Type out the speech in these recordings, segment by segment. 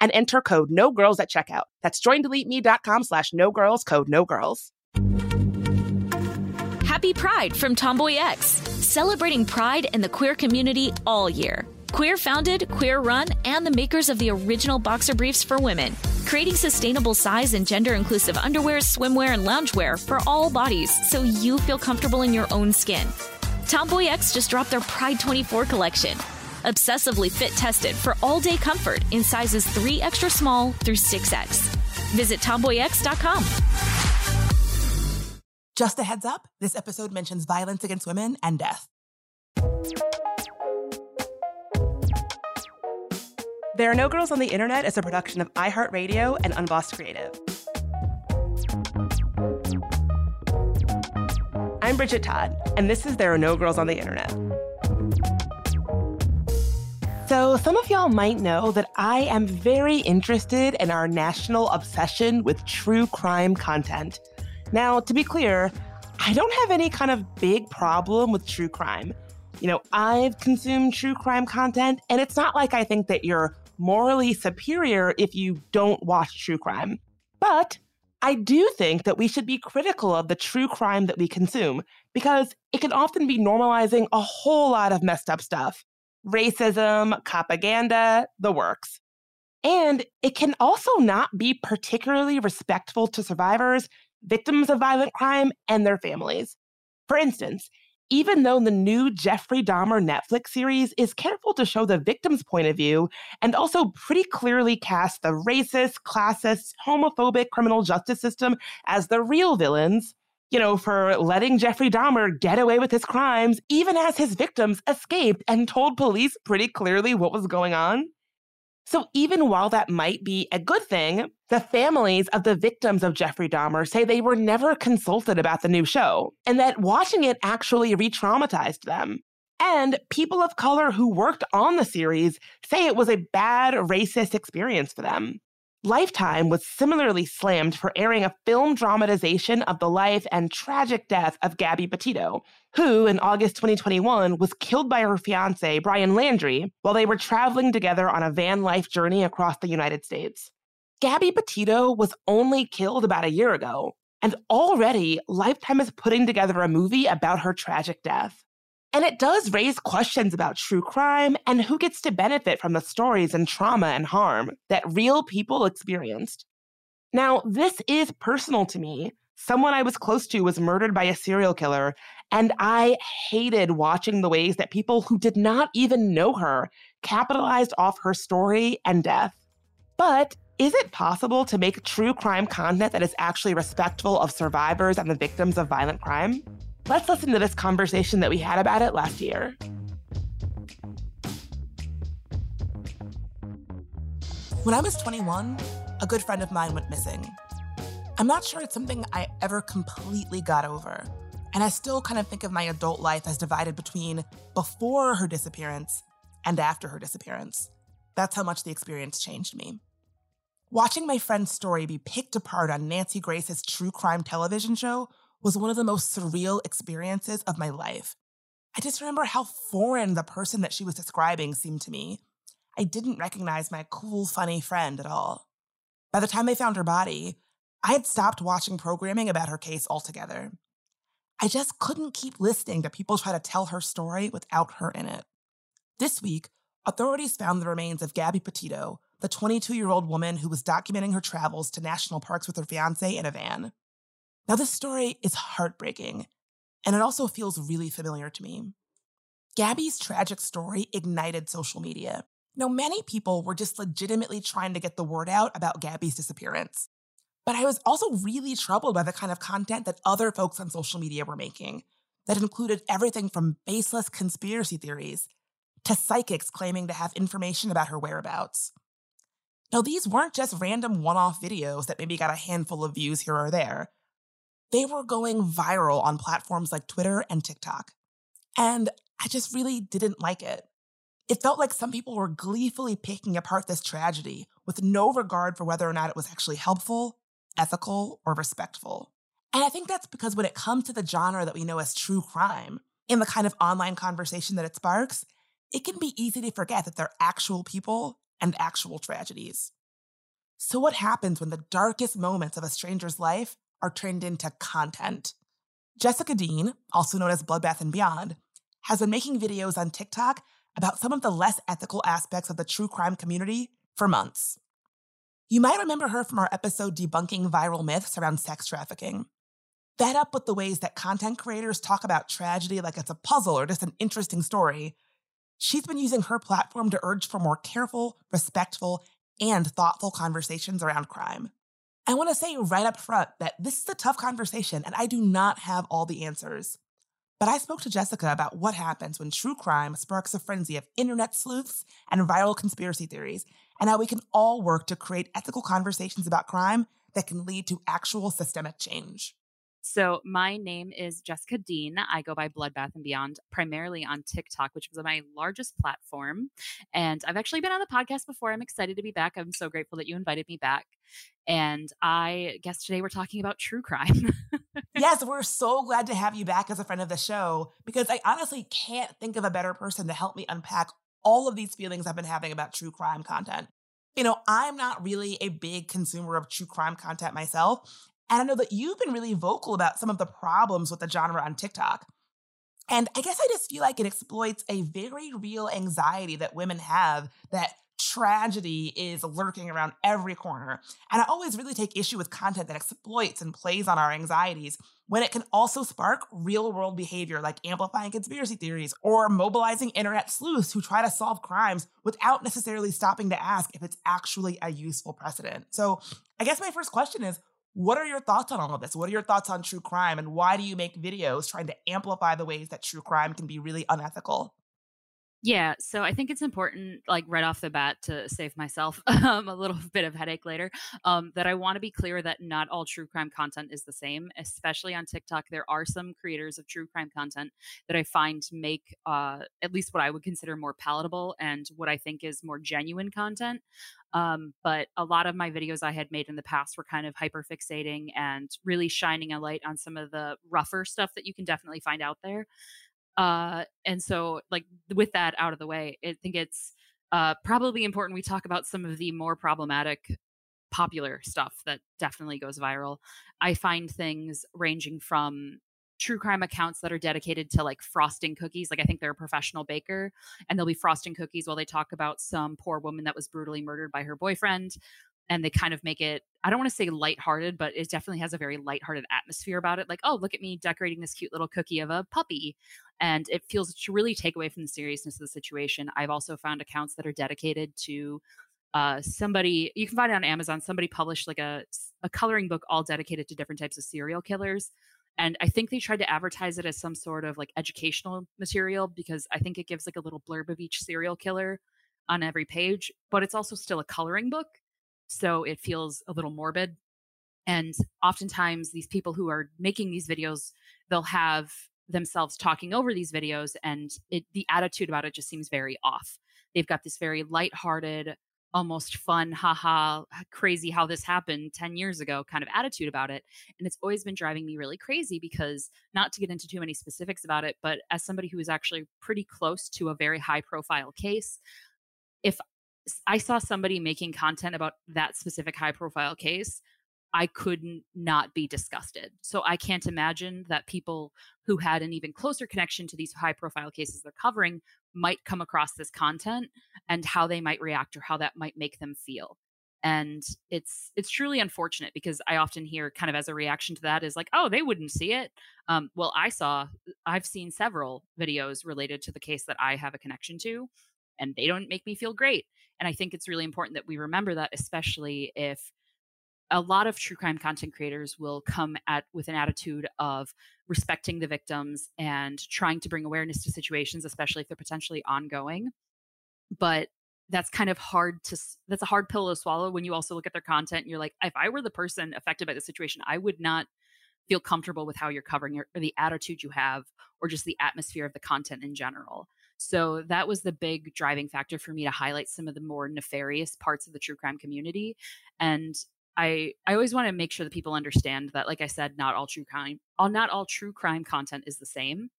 and enter code no girls at checkout. That's joindeleteme.com slash no girls code no girls. Happy Pride from Tomboy X, celebrating pride in the queer community all year. Queer founded, queer run, and the makers of the original boxer briefs for women, creating sustainable size and gender inclusive underwear, swimwear, and loungewear for all bodies so you feel comfortable in your own skin. Tomboy X just dropped their Pride 24 collection obsessively fit tested for all day comfort in sizes 3 extra small through 6X. Visit tomboyx.com. Just a heads up this episode mentions violence against women and death. There Are No Girls on the Internet is a production of iHeartRadio and Unbossed Creative. I'm Bridget Todd, and this is There Are No Girls on the Internet. So, some of y'all might know that I am very interested in our national obsession with true crime content. Now, to be clear, I don't have any kind of big problem with true crime. You know, I've consumed true crime content, and it's not like I think that you're morally superior if you don't watch true crime. But I do think that we should be critical of the true crime that we consume because it can often be normalizing a whole lot of messed up stuff racism, propaganda, the works. And it can also not be particularly respectful to survivors, victims of violent crime, and their families. For instance, even though the new Jeffrey Dahmer Netflix series is careful to show the victim's point of view and also pretty clearly cast the racist, classist, homophobic criminal justice system as the real villains, you know, for letting Jeffrey Dahmer get away with his crimes, even as his victims escaped and told police pretty clearly what was going on. So, even while that might be a good thing, the families of the victims of Jeffrey Dahmer say they were never consulted about the new show and that watching it actually re traumatized them. And people of color who worked on the series say it was a bad racist experience for them. Lifetime was similarly slammed for airing a film dramatization of the life and tragic death of Gabby Petito, who in August 2021 was killed by her fiance, Brian Laundrie, while they were traveling together on a van life journey across the United States. Gabby Petito was only killed about a year ago, and already Lifetime is putting together a movie about her tragic death. And it does raise questions about true crime and who gets to benefit from the stories and trauma and harm that real people experienced. Now, this is personal to me. Someone I was close to was murdered by a serial killer, and I hated watching the ways that people who did not even know her capitalized off her story and death. But is it possible to make true crime content that is actually respectful of survivors and the victims of violent crime? Let's listen to this conversation that we had about it last year. When I was 21, a good friend of mine went missing. I'm not sure it's something I ever completely got over. And I still kind of think of my adult life as divided between before her disappearance and after her disappearance. That's how much the experience changed me. Watching my friend's story be picked apart on Nancy Grace's true crime television show was one of the most surreal experiences of my life. I just remember how foreign the person that she was describing seemed to me. I didn't recognize my cool, funny friend at all. By the time they found her body, I had stopped watching programming about her case altogether. I just couldn't keep listening to people try to tell her story without her in it. This week, authorities found the remains of Gabby Petito, the 22 year old woman who was documenting her travels to national parks with her fiance in a van. Now, this story is heartbreaking, and it also feels really familiar to me. Gabby's tragic story ignited social media. Now, many people were just legitimately trying to get the word out about Gabby's disappearance. But I was also really troubled by the kind of content that other folks on social media were making that included everything from baseless conspiracy theories to psychics claiming to have information about her whereabouts. Now, these weren't just random one off videos that maybe got a handful of views here or there. They were going viral on platforms like Twitter and TikTok. And I just really didn't like it. It felt like some people were gleefully picking apart this tragedy with no regard for whether or not it was actually helpful, ethical, or respectful. And I think that's because when it comes to the genre that we know as true crime, in the kind of online conversation that it sparks, it can be easy to forget that they're actual people and actual tragedies. So, what happens when the darkest moments of a stranger's life are turned into content? Jessica Dean, also known as Bloodbath and Beyond, has been making videos on TikTok about some of the less ethical aspects of the true crime community for months. You might remember her from our episode debunking viral myths around sex trafficking. Fed up with the ways that content creators talk about tragedy like it's a puzzle or just an interesting story, she's been using her platform to urge for more careful, respectful, and thoughtful conversations around crime. I want to say right up front that this is a tough conversation and I do not have all the answers. But I spoke to Jessica about what happens when true crime sparks a frenzy of internet sleuths and viral conspiracy theories, and how we can all work to create ethical conversations about crime that can lead to actual systemic change. So my name is Jessica Dean. I go by Bloodbath and Beyond primarily on TikTok, which was my largest platform. And I've actually been on the podcast before. I'm excited to be back. I'm so grateful that you invited me back. And I guess today we're talking about true crime. yes, we're so glad to have you back as a friend of the show because I honestly can't think of a better person to help me unpack all of these feelings I've been having about true crime content. You know, I'm not really a big consumer of true crime content myself. And I know that you've been really vocal about some of the problems with the genre on TikTok. And I guess I just feel like it exploits a very real anxiety that women have that tragedy is lurking around every corner. And I always really take issue with content that exploits and plays on our anxieties when it can also spark real world behavior like amplifying conspiracy theories or mobilizing internet sleuths who try to solve crimes without necessarily stopping to ask if it's actually a useful precedent. So I guess my first question is what are your thoughts on all of this? What are your thoughts on true crime? And why do you make videos trying to amplify the ways that true crime can be really unethical? Yeah, so I think it's important, like right off the bat, to save myself um, a little bit of headache later. Um, that I want to be clear that not all true crime content is the same, especially on TikTok. There are some creators of true crime content that I find make uh, at least what I would consider more palatable and what I think is more genuine content. Um, but a lot of my videos I had made in the past were kind of hyper fixating and really shining a light on some of the rougher stuff that you can definitely find out there. Uh, and so, like, with that out of the way, I think it's uh, probably important we talk about some of the more problematic popular stuff that definitely goes viral. I find things ranging from true crime accounts that are dedicated to like frosting cookies. Like I think they're a professional baker and they'll be frosting cookies while they talk about some poor woman that was brutally murdered by her boyfriend. And they kind of make it, I don't want to say lighthearted, but it definitely has a very lighthearted atmosphere about it. Like, oh, look at me decorating this cute little cookie of a puppy. And it feels to really take away from the seriousness of the situation. I've also found accounts that are dedicated to uh, somebody you can find it on Amazon. Somebody published like a a coloring book all dedicated to different types of serial killers, and I think they tried to advertise it as some sort of like educational material because I think it gives like a little blurb of each serial killer on every page, but it's also still a coloring book, so it feels a little morbid. And oftentimes, these people who are making these videos, they'll have themselves talking over these videos, and it, the attitude about it just seems very off. They've got this very lighthearted, almost fun, haha, crazy how this happened 10 years ago kind of attitude about it. And it's always been driving me really crazy because, not to get into too many specifics about it, but as somebody who is actually pretty close to a very high profile case, if I saw somebody making content about that specific high profile case, I couldn't not be disgusted. So I can't imagine that people who had an even closer connection to these high profile cases they're covering might come across this content and how they might react or how that might make them feel. And it's it's truly unfortunate because i often hear kind of as a reaction to that is like oh they wouldn't see it. Um, well i saw i've seen several videos related to the case that i have a connection to and they don't make me feel great and i think it's really important that we remember that especially if a lot of true crime content creators will come at with an attitude of respecting the victims and trying to bring awareness to situations especially if they're potentially ongoing. But that's kind of hard to that's a hard pill to swallow when you also look at their content and you're like if i were the person affected by the situation i would not feel comfortable with how you're covering your, or the attitude you have or just the atmosphere of the content in general so that was the big driving factor for me to highlight some of the more nefarious parts of the true crime community and I I always want to make sure that people understand that, like I said, not all true crime, all not all true crime content is the same,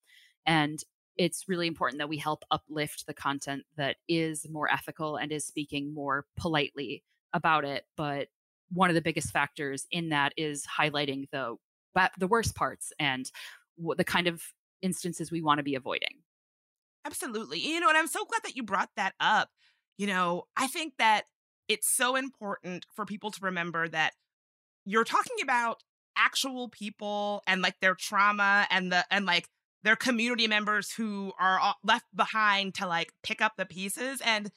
and it's really important that we help uplift the content that is more ethical and is speaking more politely about it. But one of the biggest factors in that is highlighting the the worst parts and the kind of instances we want to be avoiding. Absolutely. You know, and I'm so glad that you brought that up. You know, I think that it's so important for people to remember that you're talking about actual people and like their trauma and the and like their community members who are left behind to like pick up the pieces and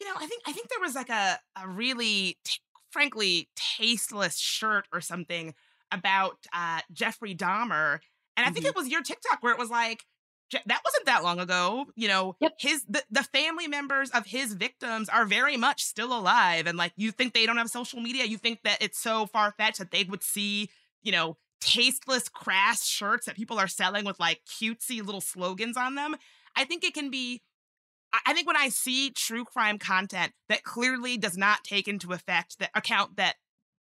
you know i think i think there was like a a really t- frankly tasteless shirt or something about uh jeffrey dahmer and i think mm-hmm. it was your tiktok where it was like that wasn't that long ago you know yep. his the, the family members of his victims are very much still alive and like you think they don't have social media you think that it's so far-fetched that they would see you know tasteless crass shirts that people are selling with like cutesy little slogans on them i think it can be i think when i see true crime content that clearly does not take into effect the account that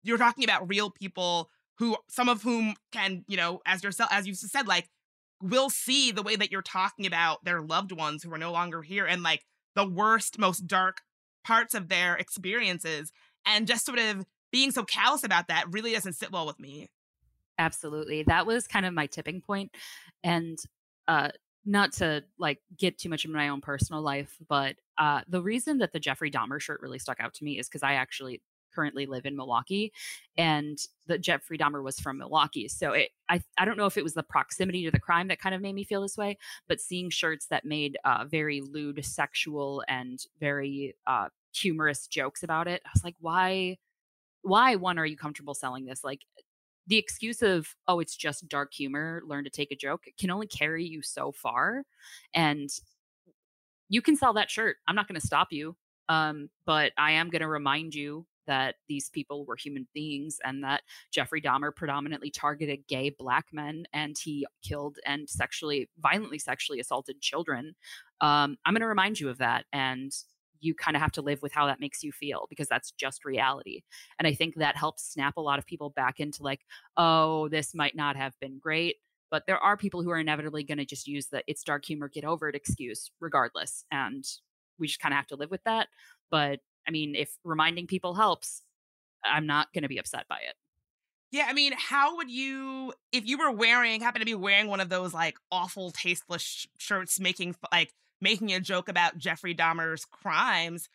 you're talking about real people who some of whom can you know as yourself as you said like will see the way that you're talking about their loved ones who are no longer here and like the worst, most dark parts of their experiences. And just sort of being so callous about that really doesn't sit well with me. Absolutely. That was kind of my tipping point. And uh not to like get too much in my own personal life, but uh the reason that the Jeffrey Dahmer shirt really stuck out to me is because I actually currently live in Milwaukee, and the Jeffrey Dahmer was from Milwaukee. So it, I I don't know if it was the proximity to the crime that kind of made me feel this way, but seeing shirts that made uh, very lewd, sexual, and very uh, humorous jokes about it, I was like, why? Why one are you comfortable selling this? Like the excuse of oh it's just dark humor learn to take a joke can only carry you so far and you can sell that shirt i'm not going to stop you um, but i am going to remind you that these people were human beings and that Jeffrey Dahmer predominantly targeted gay black men and he killed and sexually, violently sexually assaulted children. Um, I'm going to remind you of that. And you kind of have to live with how that makes you feel because that's just reality. And I think that helps snap a lot of people back into like, oh, this might not have been great. But there are people who are inevitably going to just use the it's dark humor, get over it excuse regardless. And we just kind of have to live with that. But I mean, if reminding people helps, I'm not going to be upset by it. Yeah, I mean, how would you, if you were wearing, happen to be wearing one of those like awful, tasteless sh- shirts, making like making a joke about Jeffrey Dahmer's crimes?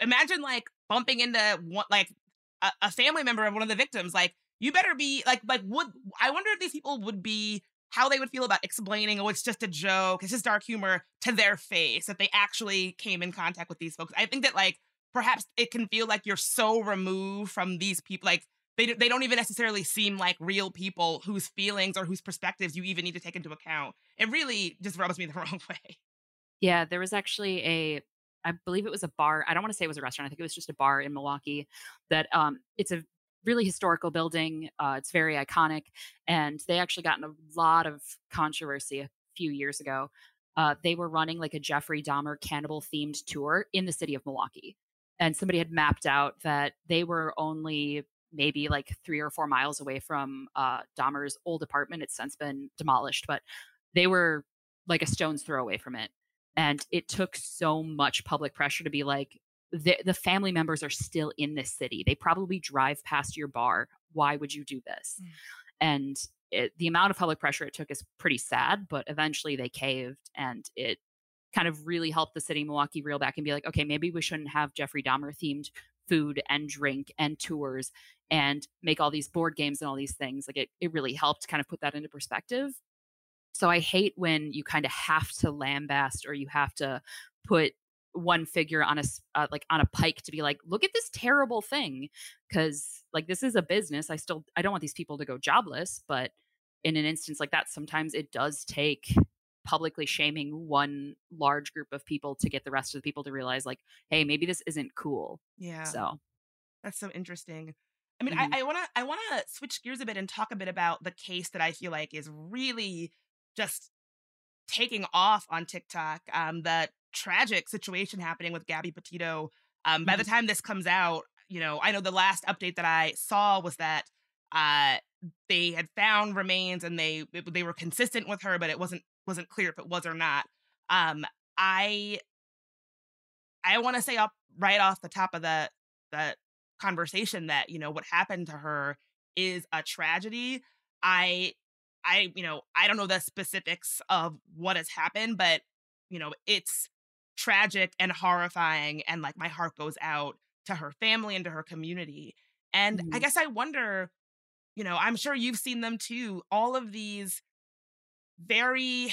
Imagine like bumping into one, like a, a family member of one of the victims. Like, you better be like, like, would I wonder if these people would be how they would feel about explaining, oh, it's just a joke, it's just dark humor to their face, that they actually came in contact with these folks. I think that like perhaps it can feel like you're so removed from these people, like they they don't even necessarily seem like real people whose feelings or whose perspectives you even need to take into account. It really just rubs me the wrong way. Yeah, there was actually a I believe it was a bar. I don't want to say it was a restaurant. I think it was just a bar in Milwaukee that um it's a really historical building. Uh, it's very iconic, and they actually got in a lot of controversy a few years ago. Uh, they were running like a Jeffrey Dahmer cannibal themed tour in the city of Milwaukee, and somebody had mapped out that they were only maybe like three or four miles away from uh, Dahmer's old apartment. It's since been demolished, but they were like a stone's throw away from it. And it took so much public pressure to be like, the, the family members are still in this city. They probably drive past your bar. Why would you do this? Mm. And it, the amount of public pressure it took is pretty sad, but eventually they caved and it kind of really helped the city of Milwaukee reel back and be like, okay, maybe we shouldn't have Jeffrey Dahmer themed food and drink and tours and make all these board games and all these things. Like it, it really helped kind of put that into perspective. So I hate when you kind of have to lambast or you have to put one figure on a uh, like on a pike to be like look at this terrible thing because like this is a business i still i don't want these people to go jobless but in an instance like that sometimes it does take publicly shaming one large group of people to get the rest of the people to realize like hey maybe this isn't cool yeah so that's so interesting i mean mm-hmm. i want to i want to switch gears a bit and talk a bit about the case that i feel like is really just taking off on tiktok um the tragic situation happening with Gabby Petito. Um, by the mm-hmm. time this comes out, you know, I know the last update that I saw was that uh, they had found remains and they they were consistent with her, but it wasn't wasn't clear if it was or not. Um, I I want to say up right off the top of the the conversation that you know what happened to her is a tragedy. I I you know I don't know the specifics of what has happened, but you know it's tragic and horrifying and like my heart goes out to her family and to her community and mm-hmm. i guess i wonder you know i'm sure you've seen them too all of these very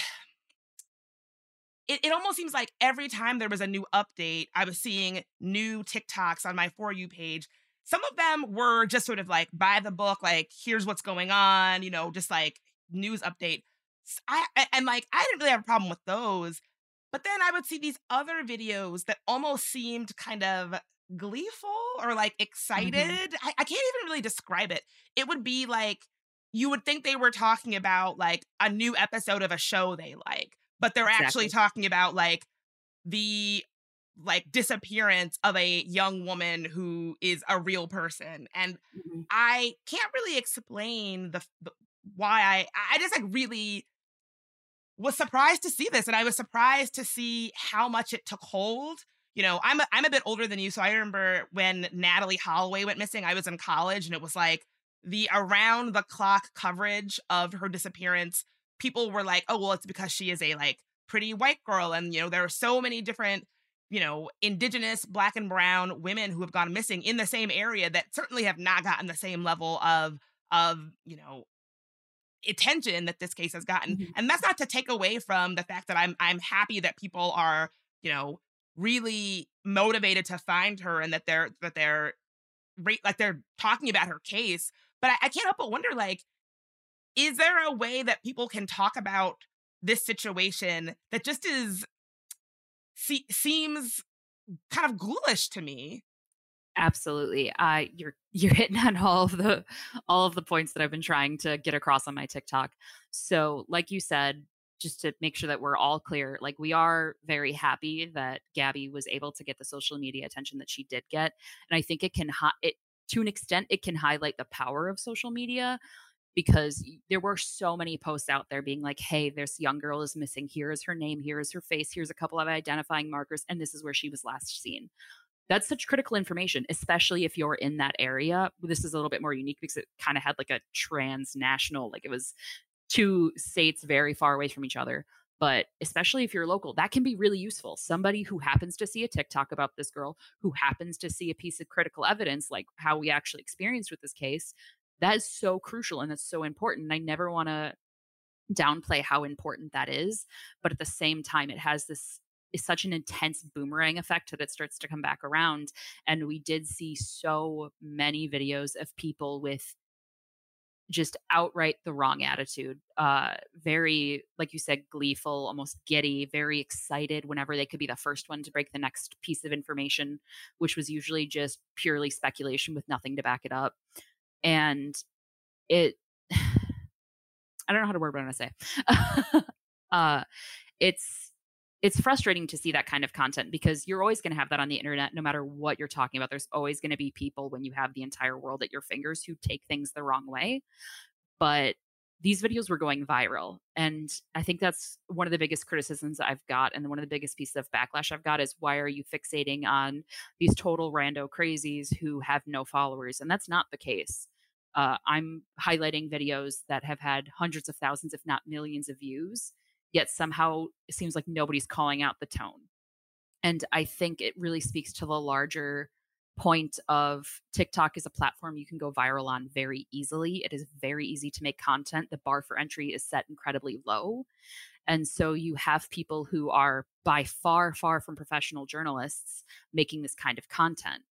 it, it almost seems like every time there was a new update i was seeing new tiktoks on my for you page. Some of them were just sort of like by the book like here's what's going on you know just like news update. I, and like i didn't really have a problem with those but then I would see these other videos that almost seemed kind of gleeful or like mm-hmm. excited. Mm-hmm. I, I can't even really describe it. It would be like you would think they were talking about like a new episode of a show they like, but they're exactly. actually talking about like the like disappearance of a young woman who is a real person and mm-hmm. i can't really explain the, the, why i i just like really was surprised to see this and I was surprised to see how much it took hold. You know, I'm a, I'm a bit older than you, so I remember when Natalee Holloway went missing, I was in college and it was like the around the clock coverage of her disappearance. People were like, "Oh, well, it's because she is a like pretty white girl." And you know, there are so many different you know, indigenous, black and brown women who have gone missing in the same area that certainly have not gotten the same level of of, you know, attention that this case has gotten. Mm-hmm. And that's not to take away from the fact that I'm I'm happy that people are, you know, really motivated to find her and that they're that they're like they're talking about her case. But I, I can't help but wonder, like, is there a way that people can talk about this situation that just is se- seems kind of ghoulish to me? Absolutely. Uh, you're you're hitting on all of the all of the points that I've been trying to get across on my TikTok. So, like you said, just to make sure that we're all clear, like we are very happy that Gabby was able to get the social media attention that she did get, and I think it can hi- it to an extent it can highlight the power of social media because there were so many posts out there being like, hey, this young girl is missing. Here is her name. Here is her face. Here's a couple of identifying markers. And this is where she was last seen that's such critical information, especially if you're in that area. This is a little bit more unique because it kind of had like a transnational, like it was two states very far away from each other. But especially if you're local, that can be really useful. Somebody who happens to see a TikTok about this girl, who happens to see a piece of critical evidence, like how we actually experienced with this case, that is so crucial and that's so important. I never want to downplay how important that is. But at the same time, it has this is such an intense boomerang effect that it starts to come back around. And we did see so many videos of people with just outright the wrong attitude. Uh, very, like you said, gleeful, almost giddy, very excited whenever they could be the first one to break the next piece of information, which was usually just purely speculation with nothing to back it up. And it, I don't know how to word what I'm going to say. uh, it's it's frustrating to see that kind of content because you're always going to have that on the internet no matter what you're talking about. There's always going to be people when you have the entire world at your fingers who take things the wrong way but these videos were going viral and i think that's one of the biggest criticisms i've got and one of the biggest pieces of backlash i've got is why are you fixating on these total rando crazies who have no followers? And that's not the case. Uh, i'm highlighting videos that have had hundreds of thousands if not millions of views yet somehow it seems like nobody's calling out the tone. And I think it really speaks to the larger point of TikTok is a platform you can go viral on very easily. It is very easy to make content. The bar for entry is set incredibly low. And so you have people who are by far, far from professional journalists making this kind of content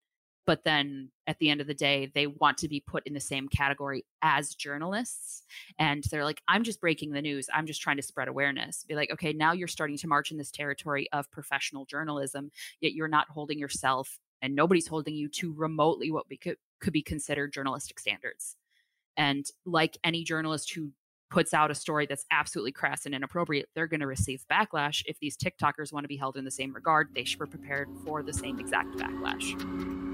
but then at the end of the day they want to be put in the same category as journalists and they're like i'm just breaking the news i'm just trying to spread awareness be like okay now you're starting to march in this territory of professional journalism yet you're not holding yourself and nobody's holding you to remotely what we could could be considered journalistic standards and like any journalist who puts out a story that's absolutely crass and inappropriate, they're going to receive backlash. If these TikTokers want to be held in the same regard, they should be prepared for the same exact backlash.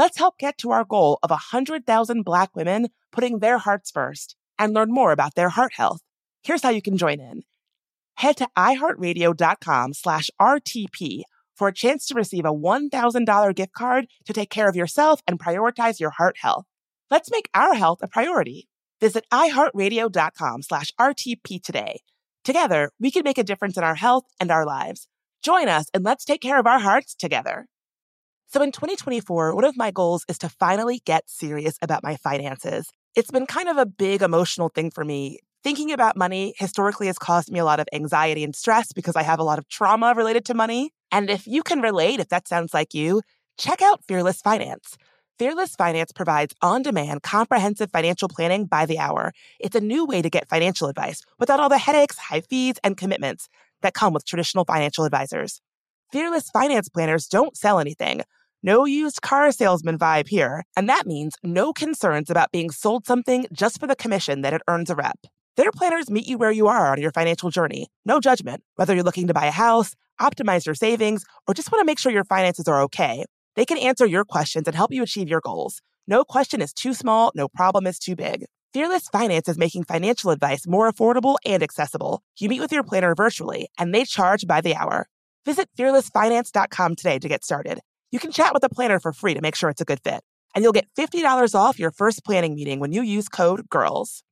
Let's help get to our goal of 100,000 Black women putting their hearts first and learn more about their heart health. Here's how you can join in. Head to iheartradio.com slash RTP for a chance to receive a $1,000 gift card to take care of yourself and prioritize your heart health. Let's make our health a priority. Visit iheartradio.com slash RTP today. Together, we can make a difference in our health and our lives. Join us and let's take care of our hearts together. So in 2024, one of my goals is to finally get serious about my finances. It's been kind of a big emotional thing for me. Thinking about money historically has caused me a lot of anxiety and stress because I have a lot of trauma related to money. And if you can relate, if that sounds like you, check out Fearless Finance. Fearless Finance provides on demand, comprehensive financial planning by the hour. It's a new way to get financial advice without all the headaches, high fees, and commitments that come with traditional financial advisors. Fearless Finance planners don't sell anything. No used car salesman vibe here, and that means no concerns about being sold something just for the commission that it earns a rep. Their planners meet you where you are on your financial journey. No judgment. Whether you're looking to buy a house, optimize your savings, or just want to make sure your finances are okay, they can answer your questions and help you achieve your goals. No question is too small, no problem is too big. Fearless Finance is making financial advice more affordable and accessible. You meet with your planner virtually, and they charge by the hour. Visit fearlessfinance.com today to get started. You can chat with a planner for free to make sure it's a good fit. And you'll get $50 off your first planning meeting when you use code GIRLS.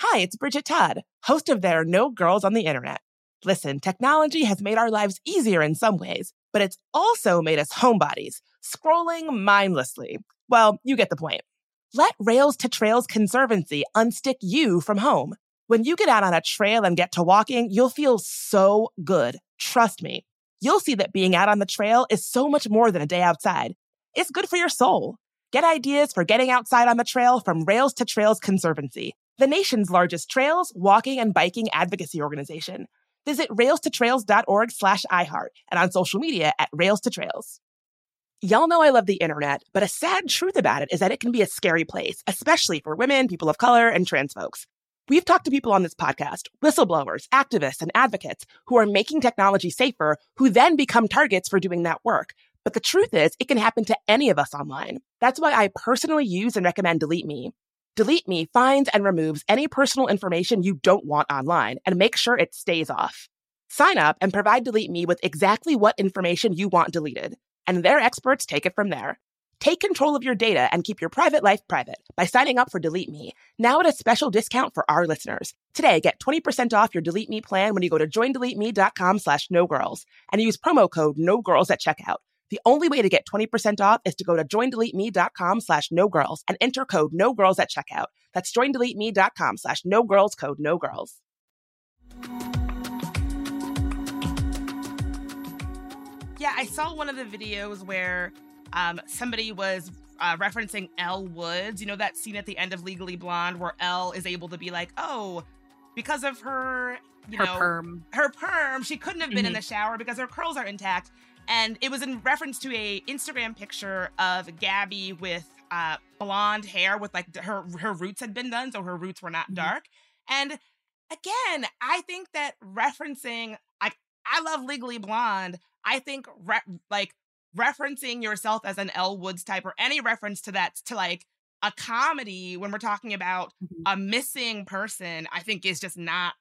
Hi, it's Bridget Todd, host of There Are No Girls on the Internet. Listen, technology has made our lives easier in some ways, but it's also made us homebodies, scrolling mindlessly. Well, you get the point. Let Rails to Trails Conservancy unstick you from home. When you get out on a trail and get to walking, you'll feel so good. Trust me you'll see that being out on the trail is so much more than a day outside. It's good for your soul. Get ideas for getting outside on the trail from Rails to Trails Conservancy. the nation's largest trails, walking, and biking advocacy organization. Visit railstotrails.org slash iHeart and on social media at Rails to Trails. Y'all know I love the internet, but a sad truth about it is that it can be a scary place, especially for women, people of color, and trans folks. We've talked to people on this podcast, whistleblowers, activists, and advocates who are making technology safer, who then become targets for doing that work. But the truth is, it can happen to any of us online. That's why I personally use and recommend Delete Me. Delete Me finds and removes any personal information you don't want online and make sure it stays off. Sign up and provide Delete Me with exactly what information you want deleted, and their experts take it from there. Take control of your data and keep your private life private by signing up for Delete Me, now at a special discount for our listeners. Today, get 20% off your Delete Me plan when you go to joindeleteme.com slash no girls and use promo code no girls at checkout. The only way to get 20% off is to go to joindeleteme.com slash no girls and enter code no girls at checkout. That's joindeleteme.com slash no girls code no girls. Yeah, I saw one of the videos where um, somebody was uh, referencing Elle Woods. You know that scene at the end of Legally Blonde where Elle is able to be like, oh, because of her, you her know, perm. her perm, she couldn't have been in Mhm. the shower because her curls are intact. And it was in reference to a Instagram picture of Gabby with uh, blonde hair with like her her roots had been done, so her roots were not Mhm. dark. And again, I think that referencing like I love Legally Blonde. I think re- like referencing yourself as an Elle Woods type or any reference to that to like a comedy when we're talking about Mhm. a missing person, I think is just not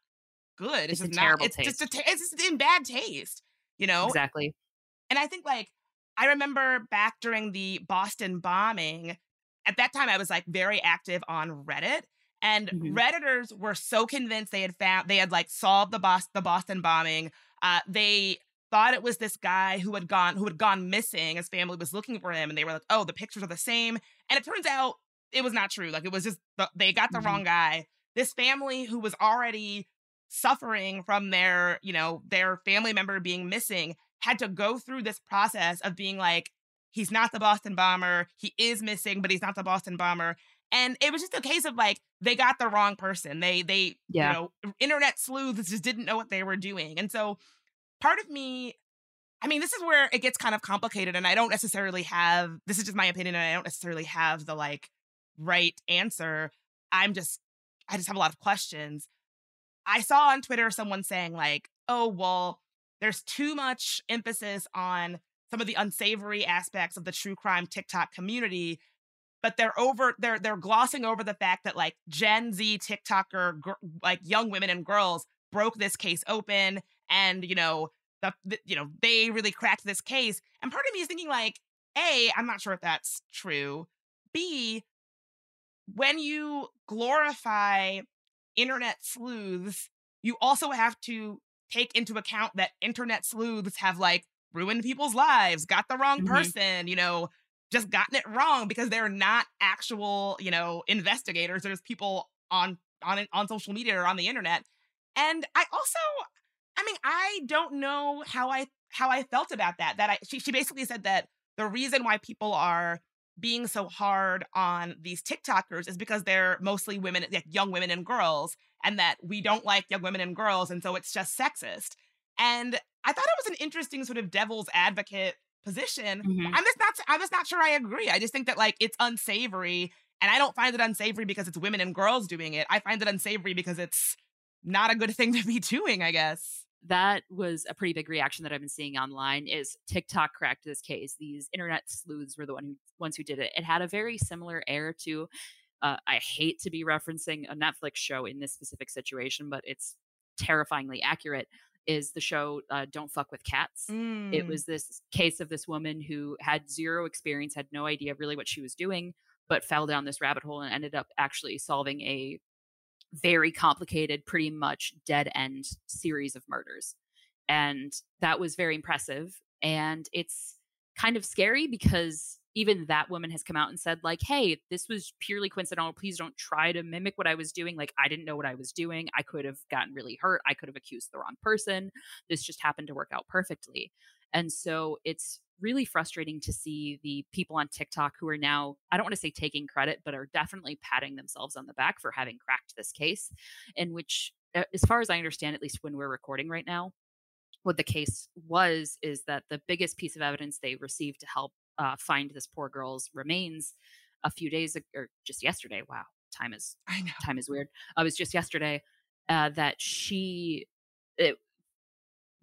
good. It's just a not, terrible it's taste. Just ta- it's just in bad taste, you know. Exactly. And I think like I remember back during the Boston bombing, at that time I was like very active on Reddit. And Mhm. Redditors were so convinced they had found they had like solved the Bos- the Boston bombing. Uh, they thought it was this guy who had gone who had gone missing. His family was looking for him, and they were like, "Oh, the pictures are the same." And it turns out it was not true. Like it was just the, they got the Mhm. wrong guy. This family who was already suffering from their, you know, their family member being missing had to go through this process of being like, he's not the Boston bomber. He is missing, but he's not the Boston bomber. And it was just a case of like they got the wrong person. They they Yeah. you know internet sleuths just didn't know what they were doing. And so part of me I mean, this is where it gets kind of complicated, and I don't necessarily have this is just my opinion, and I don't necessarily have the like right answer. I'm just I just have a lot of questions. I saw on Twitter someone saying, like, oh, well, there's too much emphasis on some of the unsavory aspects of the true crime TikTok community, but they're over they're they're glossing over the fact that like Gen Z TikToker gr- like young women and girls broke this case open and you know the, the you know they really cracked this case and part of me is thinking like a I'm not sure if that's true b when you glorify internet sleuths you also have to take into account that internet sleuths have like ruined people's lives got the wrong Mhm. person you know just gotten it wrong because they're not actual, you know, investigators. They're just people on on on social media or on the internet. And I also, I mean, I don't know how I how I felt about that. That I she she basically said that the reason why people are being so hard on these TikTokers is because they're mostly women, like young women and girls, and that we don't like young women and girls, and so it's just sexist. And I thought it was an interesting sort of devil's advocate position. Mhm. I'm just not I'm just not sure I agree. I just think that like it's unsavory and I don't find it unsavory because it's women and girls doing it. I find it unsavory because it's not a good thing to be doing, I guess. That was a pretty big reaction that I've been seeing online is TikTok cracked this case. These internet sleuths were the one who, ones who did it. It had a very similar air to uh, I hate to be referencing a Netflix show in this specific situation, but it's terrifyingly accurate. Is the show uh, Don't Fuck with Cats? Mm. It was this case of this woman who had zero experience, had no idea really what she was doing, but fell down this rabbit hole and ended up actually solving a very complicated, pretty much dead end series of murders. And that was very impressive. And it's kind of scary because even that woman has come out and said like hey this was purely coincidental. Please don't try to mimic what i was doing. Like i didn't know what i was doing. I could have gotten really hurt. I could have accused the wrong person. This just happened to work out perfectly. And so it's really frustrating to see the people on tiktok who are now i don't want to say taking credit but are definitely patting themselves on the back for having cracked this case in which as far as i understand at least when we're recording right now what the case was is that the biggest piece of evidence they received to help uh, find this poor girl's remains a few days ago, or just yesterday. Wow, time is I time is weird. Uh, it was just yesterday uh, that she. It,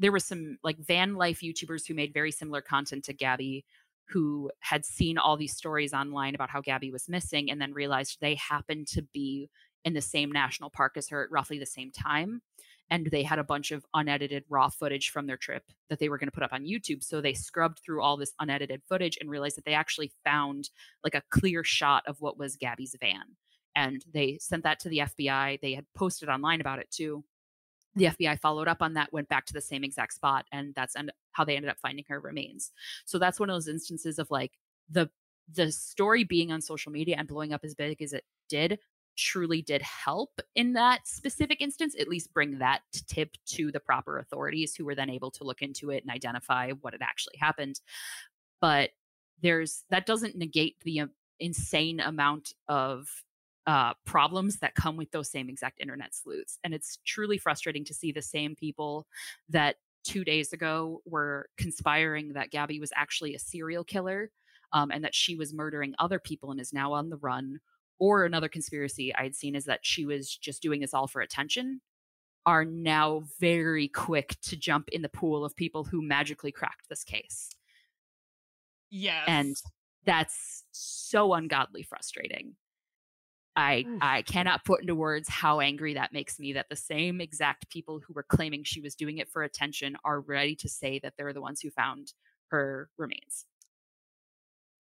there was some like van life YouTubers who made very similar content to Gabby, who had seen all these stories online about how Gabby was missing, and then realized they happened to be in the same national park as her at roughly the same time and they had a bunch of unedited raw footage from their trip that they were going to put up on YouTube. So they scrubbed through all this unedited footage and realized that they actually found like a clear shot of what was Gabby's van. And they sent that to the FBI. They had posted online about it too. The FBI followed up on that, went back to the same exact spot, and that's end- how they ended up finding her remains. So that's one of those instances of like the the story being on social media and blowing up as big as it did truly did help in that specific instance, at least bring that tip to the proper authorities who were then able to look into it and identify what had actually happened. But there's that doesn't negate the uh, insane amount of uh, problems that come with those same exact internet sleuths. And it's truly frustrating to see the same people that two days ago were conspiring that Gabby was actually a serial killer um, and that she was murdering other people and is now on the run or another conspiracy I'd seen is that she was just doing this all for attention, are now very quick to jump in the pool of people who magically cracked this case. Yes. And that's so ungodly frustrating. I Oof. I cannot put into words how angry that makes me that the same exact people who were claiming she was doing it for attention are ready to say that they're the ones who found her remains.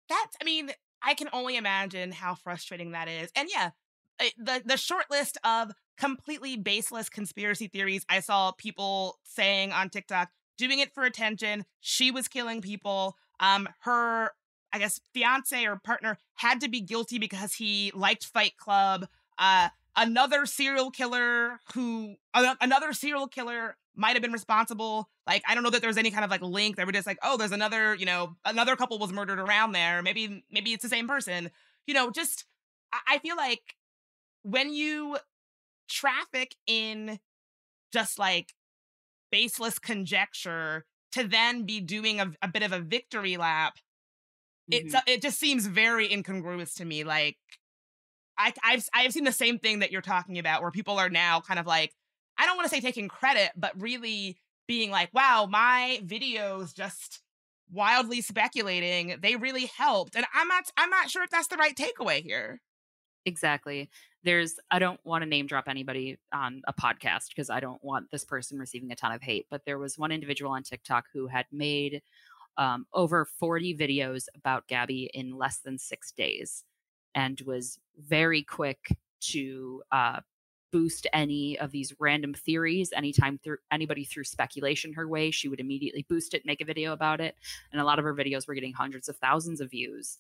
That's I mean I can only imagine how frustrating that is. And yeah, eh, the the short list of completely baseless conspiracy theories I saw people saying on TikTok, doing it for attention. She was killing people. Um, her, I guess, fiance or partner had to be guilty because he liked Fight Club. Uh, another serial killer who, another serial killer might have been responsible. Like, I don't know that there's any kind of like link. They were just like, oh, there's another, you know, another couple was murdered around there. Maybe, maybe it's the same person. You know, just I feel like when you traffic in just like baseless conjecture to then be doing a, a bit of a victory lap, mm-hmm. it's it just seems very incongruous to me. Like, I, I've I've seen the same thing that you're talking about, where people are now kind of like I don't want to say taking credit, but really being like, wow, my videos just wildly speculating, they really helped. And I'm not I'm not sure if that's the right takeaway here. Exactly. There's I don't want to name drop anybody on a podcast because I don't want this person receiving a ton of hate, but there was one individual on TikTok who had made um, over 40 videos about Gabby in less than six days and was very quick to uh, boost any of these random theories anytime through anybody threw speculation her way she would immediately boost it make a video about it and a lot of her videos were getting hundreds of thousands of views.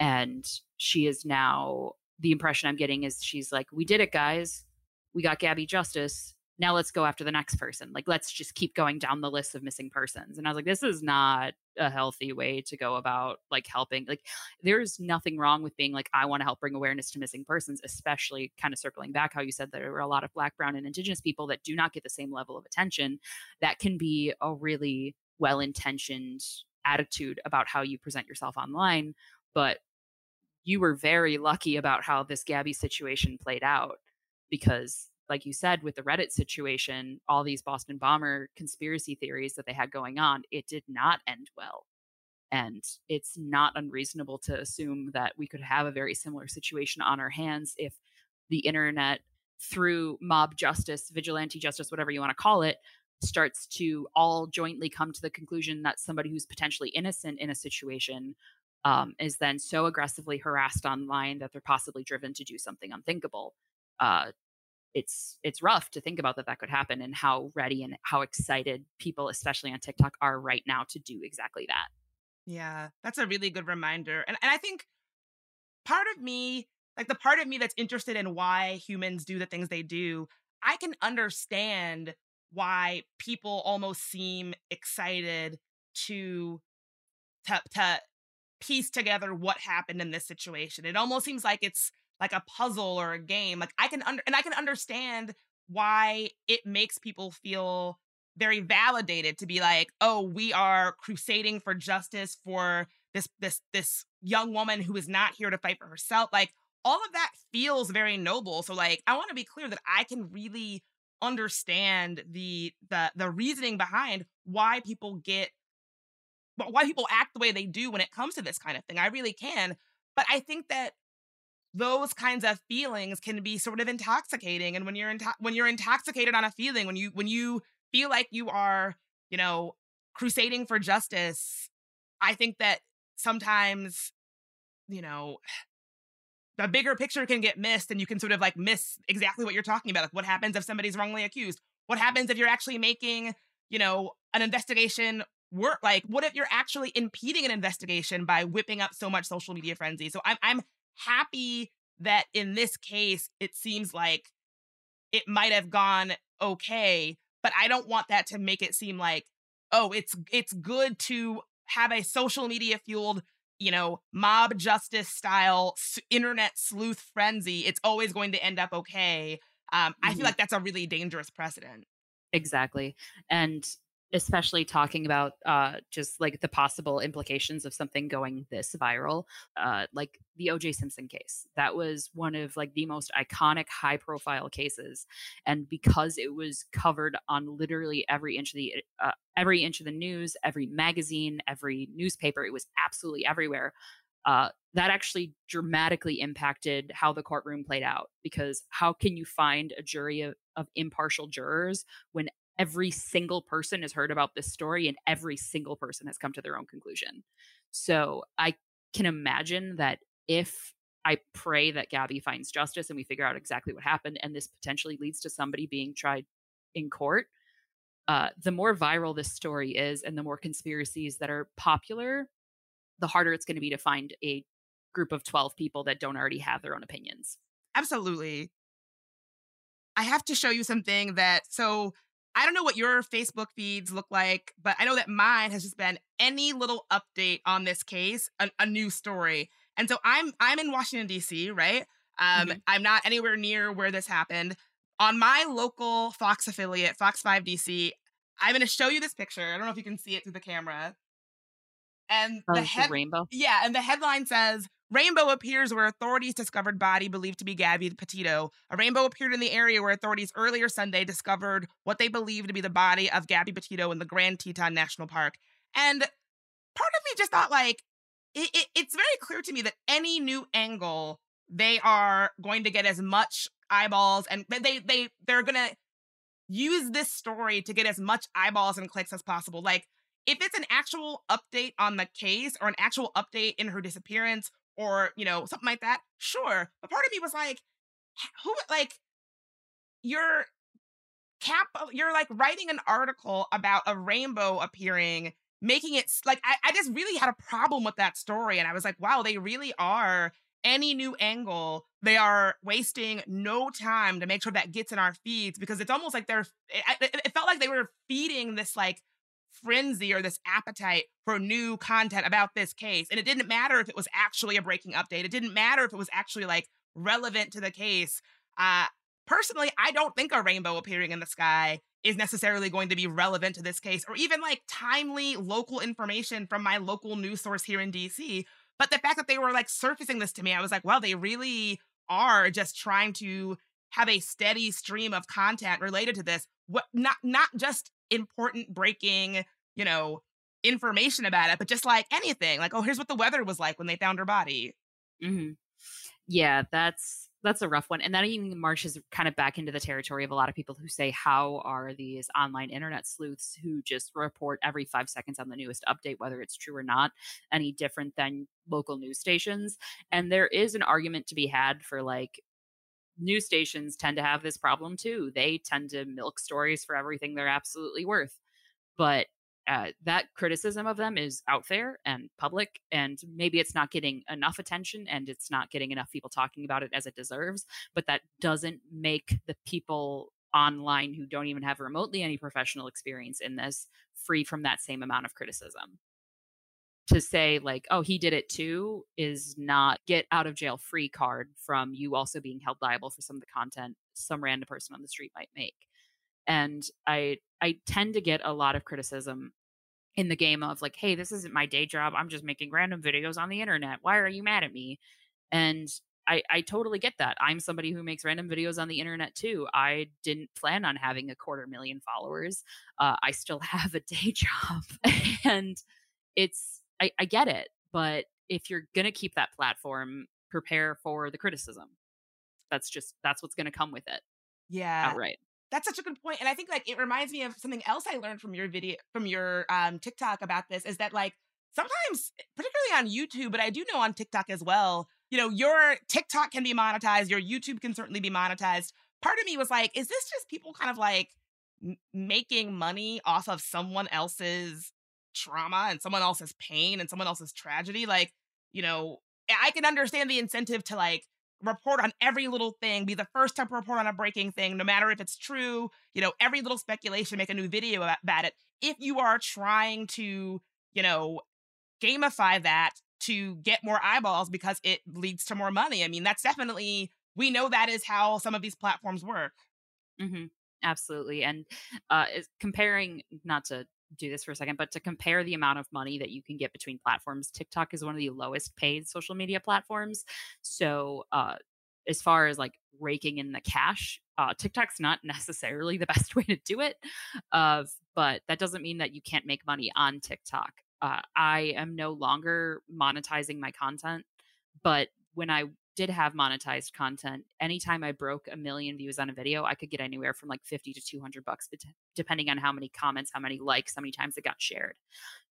And she is now the impression i'm getting is she's like we did it guys. We got gabby justice now let's go after the next person. Like, let's just keep going down the list of missing persons. And I was like, this is not a healthy way to go about like helping. Like, there's nothing wrong with being like, I want to help bring awareness to missing persons, especially kind of circling back how you said there were a lot of Black, Brown, and Indigenous people that do not get the same level of attention. That can be a really well intentioned attitude about how you present yourself online. But you were very lucky about how this Gabby situation played out because like you said with the reddit situation all these boston bomber conspiracy theories that they had going on it did not end well. And it's not unreasonable to assume that we could have a very similar situation on our hands if the internet through mob justice vigilante justice whatever you want to call it starts to all jointly come to the conclusion that somebody who's potentially innocent in a situation um, is then so aggressively harassed online that they're possibly driven to do something unthinkable uh, it's it's rough to think about that that could happen and how ready and how excited people especially on TikTok are right now to do exactly that. Yeah, that's a really good reminder. And and I think part of me, like the part of me that's interested in why humans do the things they do, I can understand why people almost seem excited to to to piece together what happened in this situation. It almost seems like it's like a puzzle or a game. Like I can under and I can understand why it makes people feel very validated to be like, "Oh, we are crusading for justice for this this this young woman who is not here to fight for herself." Like all of that feels very noble. So like I want to be clear that I can really understand the the the reasoning behind why people get why people act the way they do when it comes to this kind of thing. I really can. But I think that those kinds of feelings can be sort of intoxicating and when you're into- when you're intoxicated on a feeling when you when you feel like you are you know crusading for justice i think that sometimes you know the bigger picture can get missed and you can sort of like miss exactly what you're talking about like what happens if somebody's wrongly accused? What happens if you're actually making you know an investigation work like what if you're actually impeding an investigation by whipping up so much social media frenzy? So i'm i'm happy that in this case, it seems like it might have gone okay, but I don't want that to make it seem like, oh, it's it's good to have a social media fueled, you know, mob justice style internet sleuth frenzy. It's always going to end up okay. Um, mm-hmm. I feel mm-hmm. like that's a really dangerous precedent. Exactly. And especially talking about uh, just like the possible implications of something going this viral, uh, like the OJ Simpson case. That was one of like the most iconic, high profile cases, and because it was covered on literally every inch of the uh, every inch of the news, every magazine, every newspaper, it was absolutely everywhere. Uh, that actually dramatically impacted how the courtroom played out because how can you find a jury of, of impartial jurors when every single person has heard about this story and every single person has come to their own conclusion. So I can imagine that if I pray that Gabby finds justice and we figure out exactly what happened, and this potentially leads to somebody being tried in court. Uh, the more viral this story is, and the more conspiracies that are popular, the harder it's going to be to find a group of 12 people that don't already have their own opinions. Absolutely. I have to show you something that so I don't know what your Facebook feeds look like, but I know that mine has just been any little update on this case, a, a new story. And so I'm I'm in Washington D.C. Right? Um, mm-hmm. I'm not anywhere near where this happened. On my local Fox affiliate, Fox 5 DC, I'm going to show you this picture. I don't know if you can see it through the camera. And oh, the, head- rainbow. Yeah, and the headline says Rainbow appears where authorities discovered body believed to be Gabby Petito. A rainbow appeared in the area where authorities earlier Sunday discovered what they believed to be the body of Gabby Petito in the Grand Teton National Park. And part of me just thought, like, it, it, it's very clear to me that any new angle, they are going to get as much eyeballs and they they they're gonna use this story to get as much eyeballs and clicks as possible. Like, if it's an actual update on the case or an actual update in her disappearance or you know something like that sure but part of me was like who like you're cap uh, you're like writing an article about a rainbow appearing making it like I, I just really had a problem with that story and i was like wow they really are any new angle they are wasting no time to make sure that gets in our feeds because it's almost like they're eh, it, it felt like they were feeding this like frenzy or this appetite for new content about this case. And it didn't matter if it was actually a breaking update. It didn't matter if it was actually like relevant to the case. Uh, personally, I don't think a rainbow appearing in the sky is necessarily going to be relevant to this case or even like timely local information from my local news source here in DC. But the fact that they were like surfacing this to me, I was like, wow, they really are just trying to have a steady stream of content related to this. What not not just important breaking, you know, information about it, but just like anything, like, oh, here's what the weather was like when they found her body. Mm-hmm. Yeah, that's that's a rough one. And that even marches kind of back into the territory of a lot of people who say, how are these online internet sleuths who just report every five seconds on the newest update, whether it's true or not, any different than local news stations? And there is an argument to be had for like news stations tend to have this problem too. They tend to milk stories for everything they're absolutely worth. But uh, that criticism of them is out there and public and maybe it's not getting enough attention and it's not getting enough people talking about it as it deserves but that doesn't make the people online who don't even have remotely any professional experience in this free from that same amount of criticism to say like oh he did it too is not get out of jail free card from you also being held liable for some of the content some random person on the street might make and i i tend to get a lot of criticism in the game of like hey this isn't my day job i'm just making random videos on the internet why are you mad at me and I, I totally get that. I'm somebody who makes random videos on the internet too. I didn't plan on having a quarter million followers. Uh, I still have a day job. and it's I, I get it, but if you're gonna keep that platform, prepare for the criticism. That's just that's what's gonna come with it. Yeah. Outright. That's such a good point. And I think like it reminds me of something else I learned from your video from your um TikTok about this is that like sometimes particularly on YouTube, but I do know on TikTok as well, you know, your TikTok can be monetized, your YouTube can certainly be monetized. Part of me was like, is this just people kind of like m- making money off of someone else's trauma and someone else's pain and someone else's tragedy. Like, you know, I can understand the incentive to like report on every little thing, be the first to report on a breaking thing, no matter if it's true, you know, every little speculation, make a new video about it. If you are trying to, you know, gamify that to get more eyeballs because it leads to more money. I mean, that's definitely, we know that is how some of these platforms work. Mm-hmm. Absolutely. And uh, comparing, not to do this for a second, but to compare the amount of money that you can get between platforms, TikTok is one of the lowest paid social media platforms. So, uh, as far as like raking in the cash, uh, TikTok's not necessarily the best way to do it. Uh, but that doesn't mean that you can't make money on TikTok. Uh, I am no longer monetizing my content, but when I did have monetized content, anytime I broke a million views on a video, I could get anywhere from like 50 to 200 bucks, depending on how many comments, how many likes, how many times it got shared.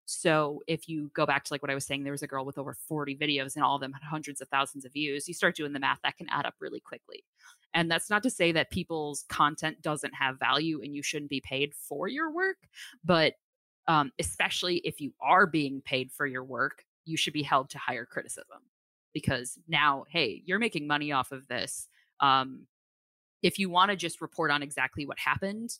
So if you go back to like what I was saying, there was a girl with over 40 videos and all of them had hundreds of thousands of views. You start doing the math, that can add up really quickly. And that's not to say that people's content doesn't have value and you shouldn't be paid for your work, but um, especially if you are being paid for your work, you should be held to higher criticism because now, hey, you're making money off of this. Um, if you want to just report on exactly what happened,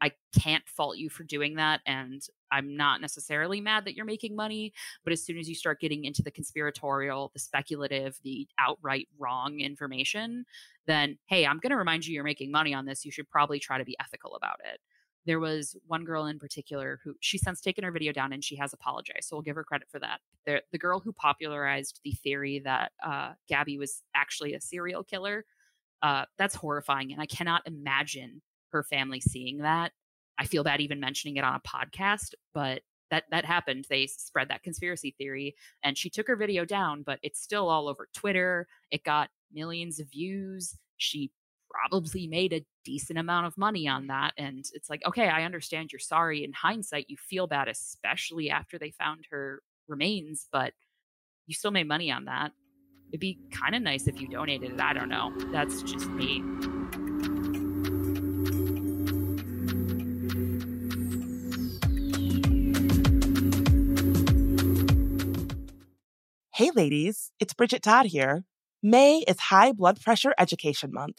I can't fault you for doing that. And I'm not necessarily mad that you're making money. But as soon as you start getting into the conspiratorial, the speculative, the outright wrong information, then hey, I'm going to remind you you're making money on this. You should probably try to be ethical about it there was one girl in particular who she's since taken her video down and she has apologized. So we'll give her credit for that. The, the girl who popularized the theory that uh, Gabby was actually a serial killer, uh, that's horrifying. And I cannot imagine her family seeing that. I feel bad even mentioning it on a podcast, but that that happened. They spread that conspiracy theory and she took her video down, but it's still all over Twitter. It got millions of views. She probably made a decent amount of money on that. And it's like, okay, I understand you're sorry. In hindsight, you feel bad, especially after they found her remains, but you still made money on that. It'd be kind of nice if you donated it. I don't know. That's just me. Hey, ladies, it's Bridget Todd here. May is High Blood Pressure Education Month.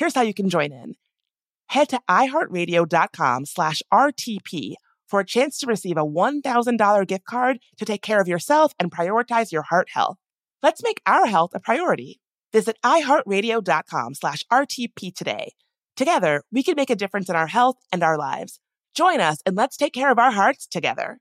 Here's how you can join in. Head to iheartradio.com slash RTP for a chance to receive a $1,000 gift card to take care of yourself and prioritize your heart health. Let's make our health a priority. Visit iheartradio.com slash RTP today. Together, we can make a difference in our health and our lives. Join us and let's take care of our hearts together.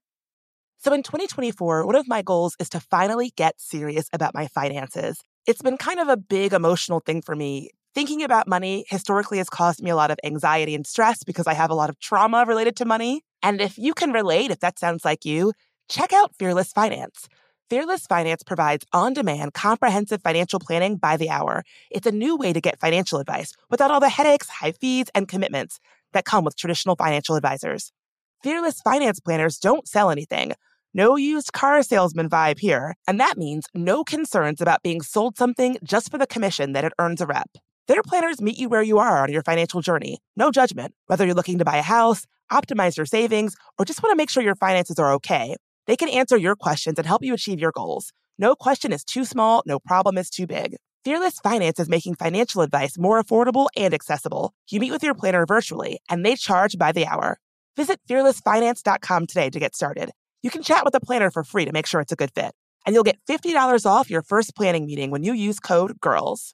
So in 2024, one of my goals is to finally get serious about my finances. It's been kind of a big emotional thing for me thinking about money historically has caused me a lot of anxiety and stress because I have a lot of trauma related to money. And if you can relate, if that sounds like you, check out Fearless Finance. Fearless Finance provides on demand, comprehensive financial planning by the hour. It's a new way to get financial advice without all the headaches, high fees, and commitments that come with traditional financial advisors. Fearless Finance planners don't sell anything. No used car salesman vibe here. And that means no concerns about being sold something just for the commission that it earns a rep. Their planners meet you where you are on your financial journey. No judgment. Whether you're looking to buy a house, optimize your savings, or just want to make sure your finances are okay. They can answer your questions and help you achieve your goals. No question is too small, no problem is too big. Fearless Finance is making financial advice more affordable and accessible. You meet with your planner virtually, and they charge by the hour. Visit fearlessfinance.com today to get started. You can chat with a planner for free to make sure it's a good fit. And you'll get $50 off your first planning meeting when you use code GIRLS.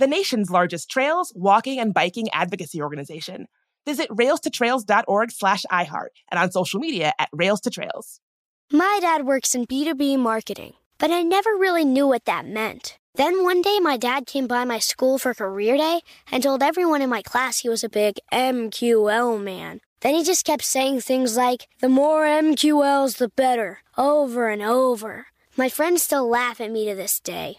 the nation's largest trails, walking, and biking advocacy organization. Visit railstotrails.org slash iHeart and on social media at Rails to Trails. My dad works in B2B marketing, but I never really knew what that meant. Then one day, my dad came by my school for career day and told everyone in my class he was a big MQL man. Then he just kept saying things like, the more MQLs, the better, over and over. My friends still laugh at me to this day.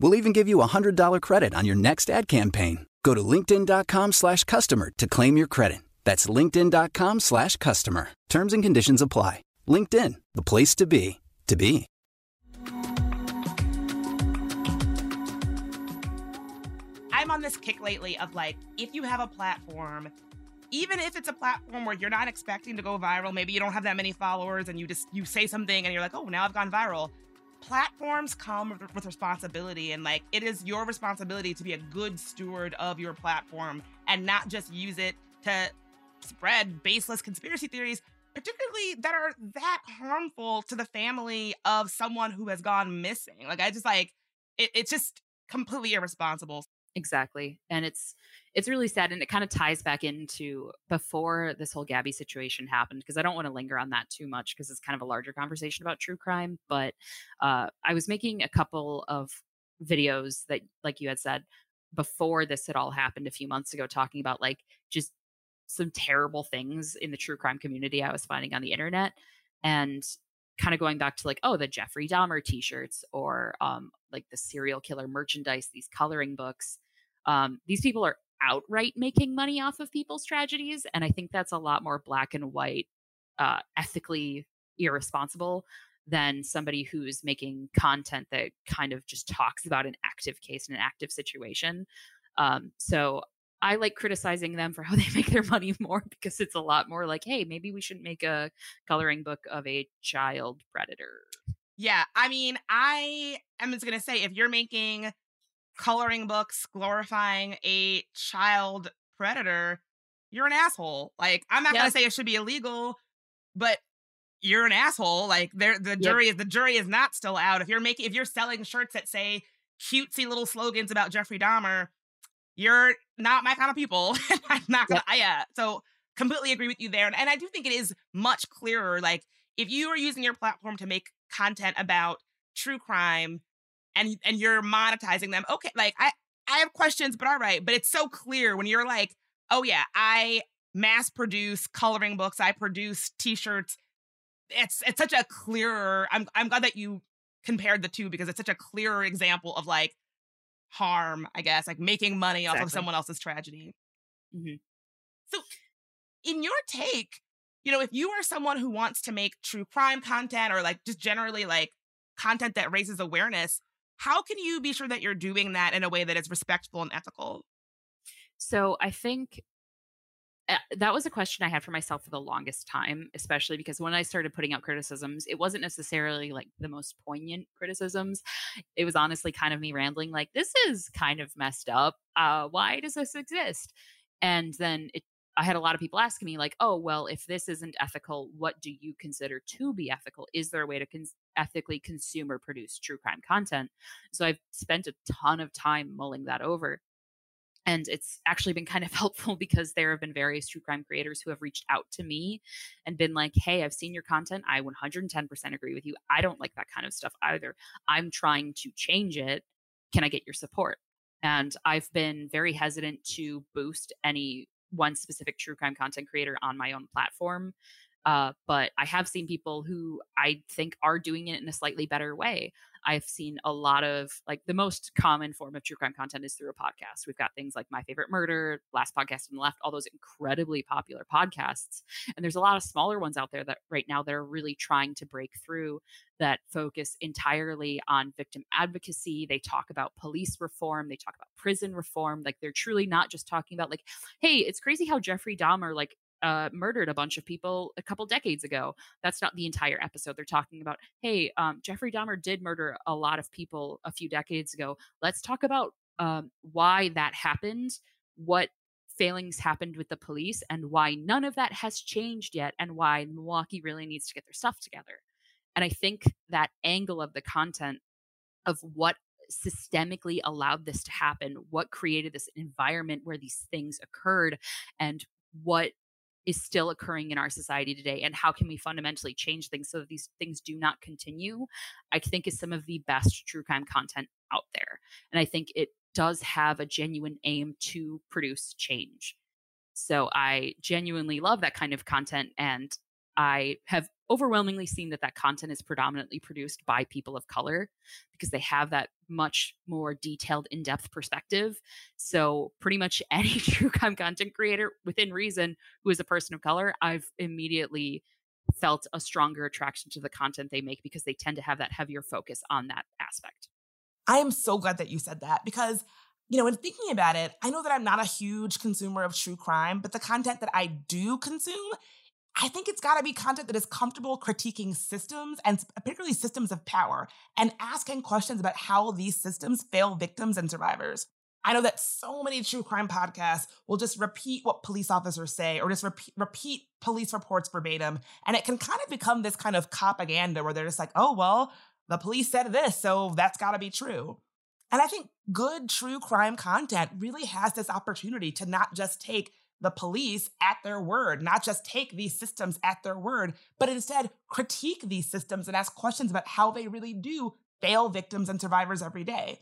We'll even give you a $100 credit on your next ad campaign. Go to linkedin.com slash customer to claim your credit. That's linkedin.com slash customer. Terms and conditions apply. LinkedIn, the place to be, to be. I'm on this kick lately of like, if you have a platform, even if it's a platform where you're not expecting to go viral, maybe you don't have that many followers and you just you say something and you're like, oh, now I've gone viral. Platforms come with responsibility, and like it is your responsibility to be a good steward of your platform and not just use it to spread baseless conspiracy theories, particularly that are that harmful to the family of someone who has gone missing. Like I just like it, it's just completely irresponsible. Exactly. And it's it's really sad and it kind of ties back into before this whole Gabby situation happened because I don't want to linger on that too much because it's kind of a larger conversation about true crime, but uh I was making a couple of videos that like you had said before this had all happened a few months ago talking about like just some terrible things in the true crime community I was finding on the internet and kind of going back to like oh the Jeffrey Dahmer t-shirts or um like the serial killer merchandise these coloring books um these people are outright making money off of people's tragedies and I think that's a lot more black and white uh ethically irresponsible than somebody who's making content that kind of just talks about an active case and an active situation um so I like criticizing them for how they make their money more because it's a lot more like, hey, maybe we shouldn't make a coloring book of a child predator. Yeah, I mean, I am just gonna say if you're making coloring books glorifying a child predator, you're an asshole. Like, I'm not yep. gonna say it should be illegal, but you're an asshole. Like, there, the jury yep. is the jury is not still out. If you're making, if you're selling shirts that say cutesy little slogans about Jeffrey Dahmer, you're not my kind of people. I'm not gonna, yep. yeah. So completely agree with you there. And, and I do think it is much clearer. Like if you are using your platform to make content about true crime and and you're monetizing them, okay, like I I have questions, but all right. But it's so clear when you're like, oh yeah, I mass produce coloring books, I produce t-shirts. It's it's such a clearer. I'm I'm glad that you compared the two because it's such a clearer example of like harm, I guess, like making money exactly. off of someone else's tragedy. Mm-hmm. So, in your take, you know, if you are someone who wants to make true crime content or like just generally like content that raises awareness, how can you be sure that you're doing that in a way that is respectful and ethical? So I think uh, that was a question I had for myself for the longest time, especially because when I started putting out criticisms, it wasn't necessarily like the most poignant criticisms. It was honestly kind of me rambling, like, this is kind of messed up. Uh, why does this exist? And then it, I had a lot of people asking me, like, oh, well, if this isn't ethical, what do you consider to be ethical? Is there a way to cons- ethically consume or produce true crime content? So I've spent a ton of time mulling that over. And it's actually been kind of helpful because there have been various true crime creators who have reached out to me and been like, hey, I've seen your content. I 110% agree with you. I don't like that kind of stuff either. I'm trying to change it. Can I get your support? And I've been very hesitant to boost any one specific true crime content creator on my own platform uh, but I have seen people who I think are doing it in a slightly better way. I've seen a lot of like the most common form of true crime content is through a podcast. We've got things like My Favorite Murder, Last Podcast on the Left, all those incredibly popular podcasts. And there's a lot of smaller ones out there that right now that are really trying to break through that focus entirely on victim advocacy. They talk about police reform, they talk about prison reform. Like they're truly not just talking about like, hey, it's crazy how Jeffrey Dahmer like uh, murdered a bunch of people a couple decades ago. That's not the entire episode. They're talking about, hey, um, Jeffrey Dahmer did murder a lot of people a few decades ago. Let's talk about um, why that happened, what failings happened with the police, and why none of that has changed yet, and why Milwaukee really needs to get their stuff together. And I think that angle of the content of what systemically allowed this to happen, what created this environment where these things occurred, and what is still occurring in our society today and how can we fundamentally change things so that these things do not continue i think is some of the best true crime content out there and i think it does have a genuine aim to produce change. So i genuinely love that kind of content and i have overwhelmingly seen that that content is predominantly produced by people of color because they have that much more detailed in-depth perspective. So pretty much any true crime content creator within reason who is a person of color i've immediately felt a stronger attraction to the content they make because they tend to have that heavier focus on that aspect. I am so glad that you said that because you know, in thinking about it, I know that I'm not a huge consumer of true crime, but the content that I do consume I think it's got to be content that is comfortable critiquing systems and particularly systems of power and asking questions about how these systems fail victims and survivors. I know that so many true crime podcasts will just repeat what police officers say or just repeat, repeat police reports verbatim. And it can kind of become this kind of propaganda where they're just like, oh, well, the police said this, so that's got to be true. And I think good true crime content really has this opportunity to not just take the police at their word, not just take these systems at their word, but instead critique these systems and ask questions about how they really do fail victims and survivors every day.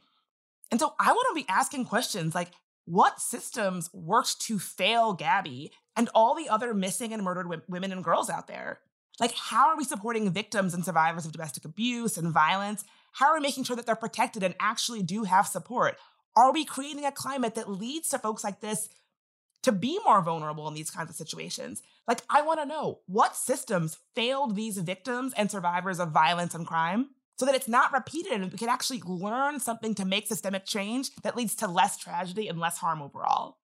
And so I want to be asking questions like, what systems worked to fail Gabby and all the other missing and murdered w- women and girls out there? Like, how are we supporting victims and survivors of domestic abuse and violence? How are we making sure that they're protected and actually do have support? Are we creating a climate that leads to folks like this to be more vulnerable in these kinds of situations. Like, I want to know what systems failed these victims and survivors of violence and crime so that it's not repeated and we can actually learn something to make systemic change that leads to less tragedy and less harm overall.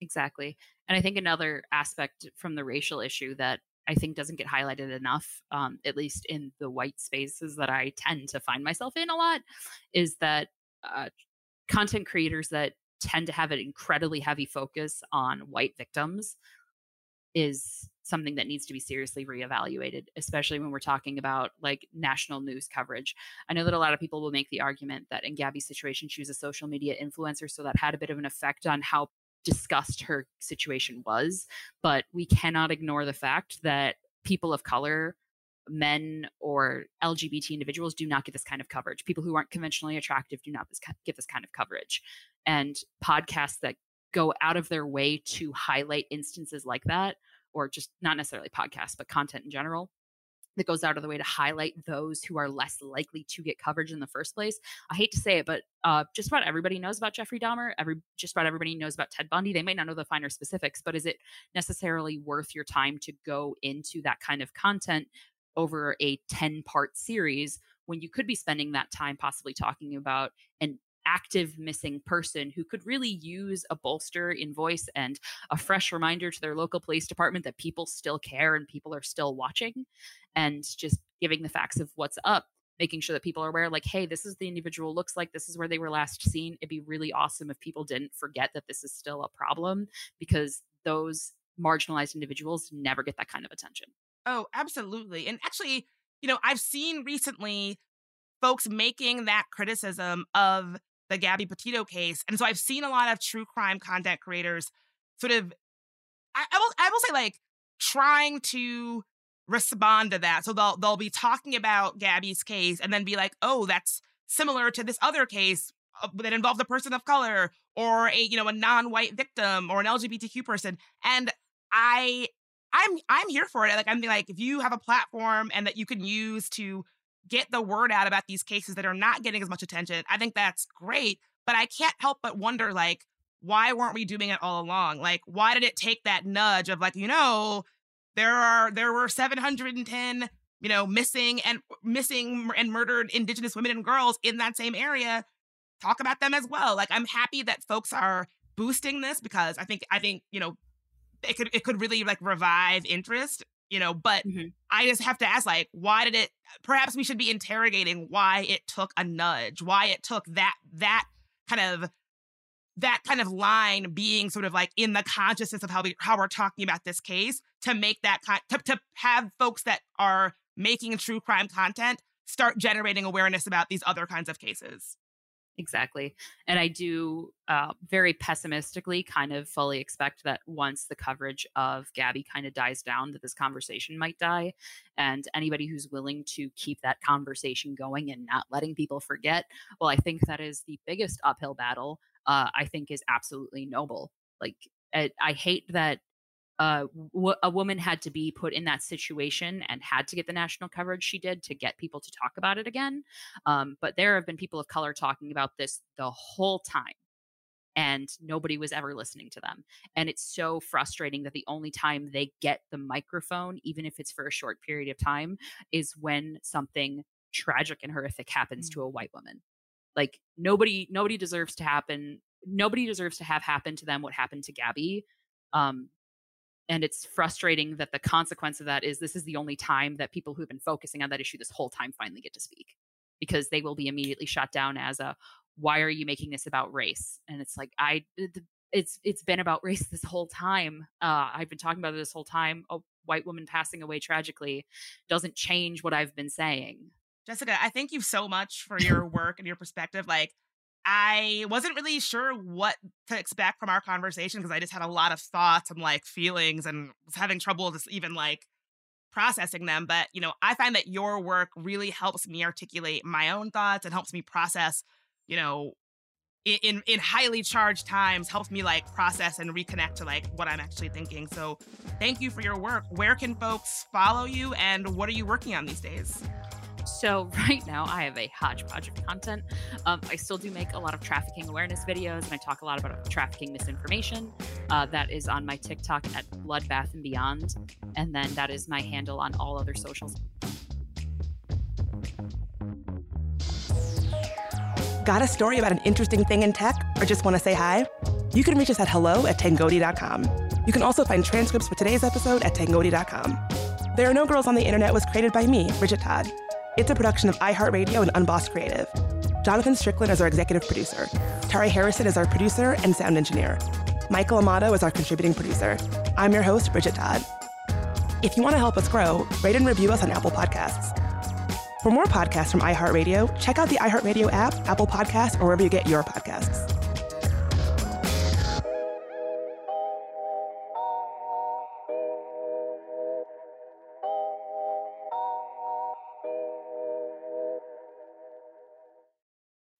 Exactly. And I think another aspect from the racial issue that I think doesn't get highlighted enough, um, at least in the white spaces that I tend to find myself in a lot, is that uh, content creators that tend to have an incredibly heavy focus on white victims is something that needs to be seriously reevaluated, especially when we're talking about like national news coverage. I know that a lot of people will make the argument that in Gabby's situation, she was a social media influencer, so that had a bit of an effect on how discussed her situation was. But we cannot ignore the fact that people of color men or LGBT individuals do not get this kind of coverage. People who aren't conventionally attractive do not get this kind of coverage. And podcasts that go out of their way to highlight instances like that, or just not necessarily podcasts, but content in general, that goes out of the way to highlight those who are less likely to get coverage in the first place. I hate to say it, but uh, just about everybody knows about Jeffrey Dahmer. Every just about everybody knows about Ted Bundy. They may not know the finer specifics, but is it necessarily worth your time to go into that kind of content over a 10 part series when you could be spending that time possibly talking about an active missing person who could really use a bolster in voice and a fresh reminder to their local police department that people still care and people are still watching and just giving the facts of what's up making sure that people are aware like hey this is the individual looks like. This is where they were last seen. It'd be really awesome if people didn't forget that this is still a problem because those marginalized individuals never get that kind of attention oh absolutely and actually you know i've seen recently folks making that criticism of the Gabby Petito case. And so I've seen a lot of true crime content creators sort of I, I will I will say like trying to respond to that. So they'll they'll be talking about Gabby's case and then be like, "Oh, that's similar to this other case uh, that involved a person of color or a you know a non-white victim or an LGBTQ person." And I I'm I'm here for it. Like I'm like if you have a platform and that you can use to get the word out about these cases that are not getting as much attention. I think that's great, but I can't help but wonder like why weren't we doing it all along? Like why did it take that nudge of like, you know, there are there were 710, you know, missing and missing and murdered indigenous women and girls in that same area. Talk about them as well. Like I'm happy that folks are boosting this because I think I think, you know, it could it could really like revive interest you know but mm-hmm. i just have to ask like why did it perhaps we should be interrogating why it took a nudge why it took that that kind of that kind of line being sort of like in the consciousness of how we how we're talking about this case to make that kind to, to have folks that are making true crime content start generating awareness about these other kinds of cases Exactly. And I do uh, very pessimistically kind of fully expect that once the coverage of Gabby kind of dies down, that this conversation might die. And anybody who's willing to keep that conversation going and not letting people forget, well, I think that is the biggest uphill battle. Uh, I think is absolutely noble. Like, I, I hate that uh, w- a woman had to be put in that situation and had to get the national coverage she did to get people to talk about it again. Um, but there have been people of color talking about this the whole time. And nobody was ever listening to them. And it's so frustrating that the only time they get the microphone, even if it's for a short period of time, is when something tragic and horrific happens mm-hmm. to a white woman. Like nobody, nobody deserves to happen. Nobody deserves to have happened to them what happened to Gabby. Um, and it's frustrating that the consequence of that is this is the only time that people who've been focusing on that issue this whole time finally get to speak because they will be immediately shot down as a why are you making this about race? And it's like i it's it's been about race this whole time. Uh, i've been talking about it this whole time. A white woman passing away tragically doesn't change what i've been saying. Jessica i thank you so much for your work and your perspective like I wasn't really sure what to expect from our conversation because I just had a lot of thoughts and like feelings and was having trouble just even like processing them. But, you know, I find that your work really helps me articulate my own thoughts and helps me process, you know, in in highly charged times helps me like process and reconnect to like what I'm actually thinking. So, thank you for your work. Where can folks follow you and what are you working on these days? So right now I have a hodgepodge of content. Um, I still do make a lot of trafficking awareness videos, and I talk a lot about trafficking misinformation. Uh, that is on my TikTok at Bloodbath and Beyond, and then that is my handle on all other socials. Got a story about an interesting thing in tech, or just want to say hi? You can reach us at hello at tangoti.com. You can also find transcripts for today's episode at tangoti.com. There Are No Girls on the Internet was created by me, Bridget Todd. It's a production of iHeartRadio and Unboss Creative. Jonathan Strickland is our executive producer. Tari Harrison is our producer and sound engineer. Michael Amato is our contributing producer. I'm your host, Bridget Todd. If you want to help us grow, rate and review us on Apple Podcasts. For more podcasts from iHeartRadio, check out the iHeartRadio app, Apple Podcasts, or wherever you get your podcasts.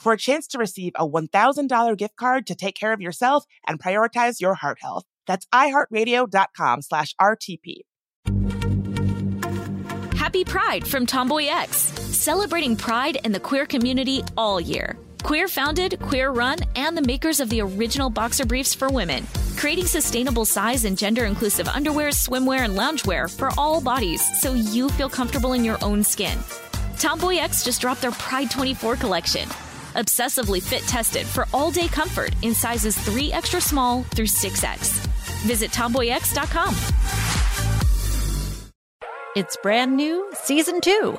for a chance to receive a $1,000 gift card to take care of yourself and prioritize your heart health. That's iHeartRadio.com slash RTP. Happy Pride from Tomboy X, celebrating pride in the queer community all year. Queer founded, queer run, and the makers of the original boxer briefs for women, creating sustainable size and gender inclusive underwear, swimwear, and loungewear for all bodies so you feel comfortable in your own skin. Tomboy X just dropped their Pride 24 collection. Obsessively fit tested for all day comfort in sizes 3 extra small through 6X. Visit tomboyx.com. It's brand new, season two.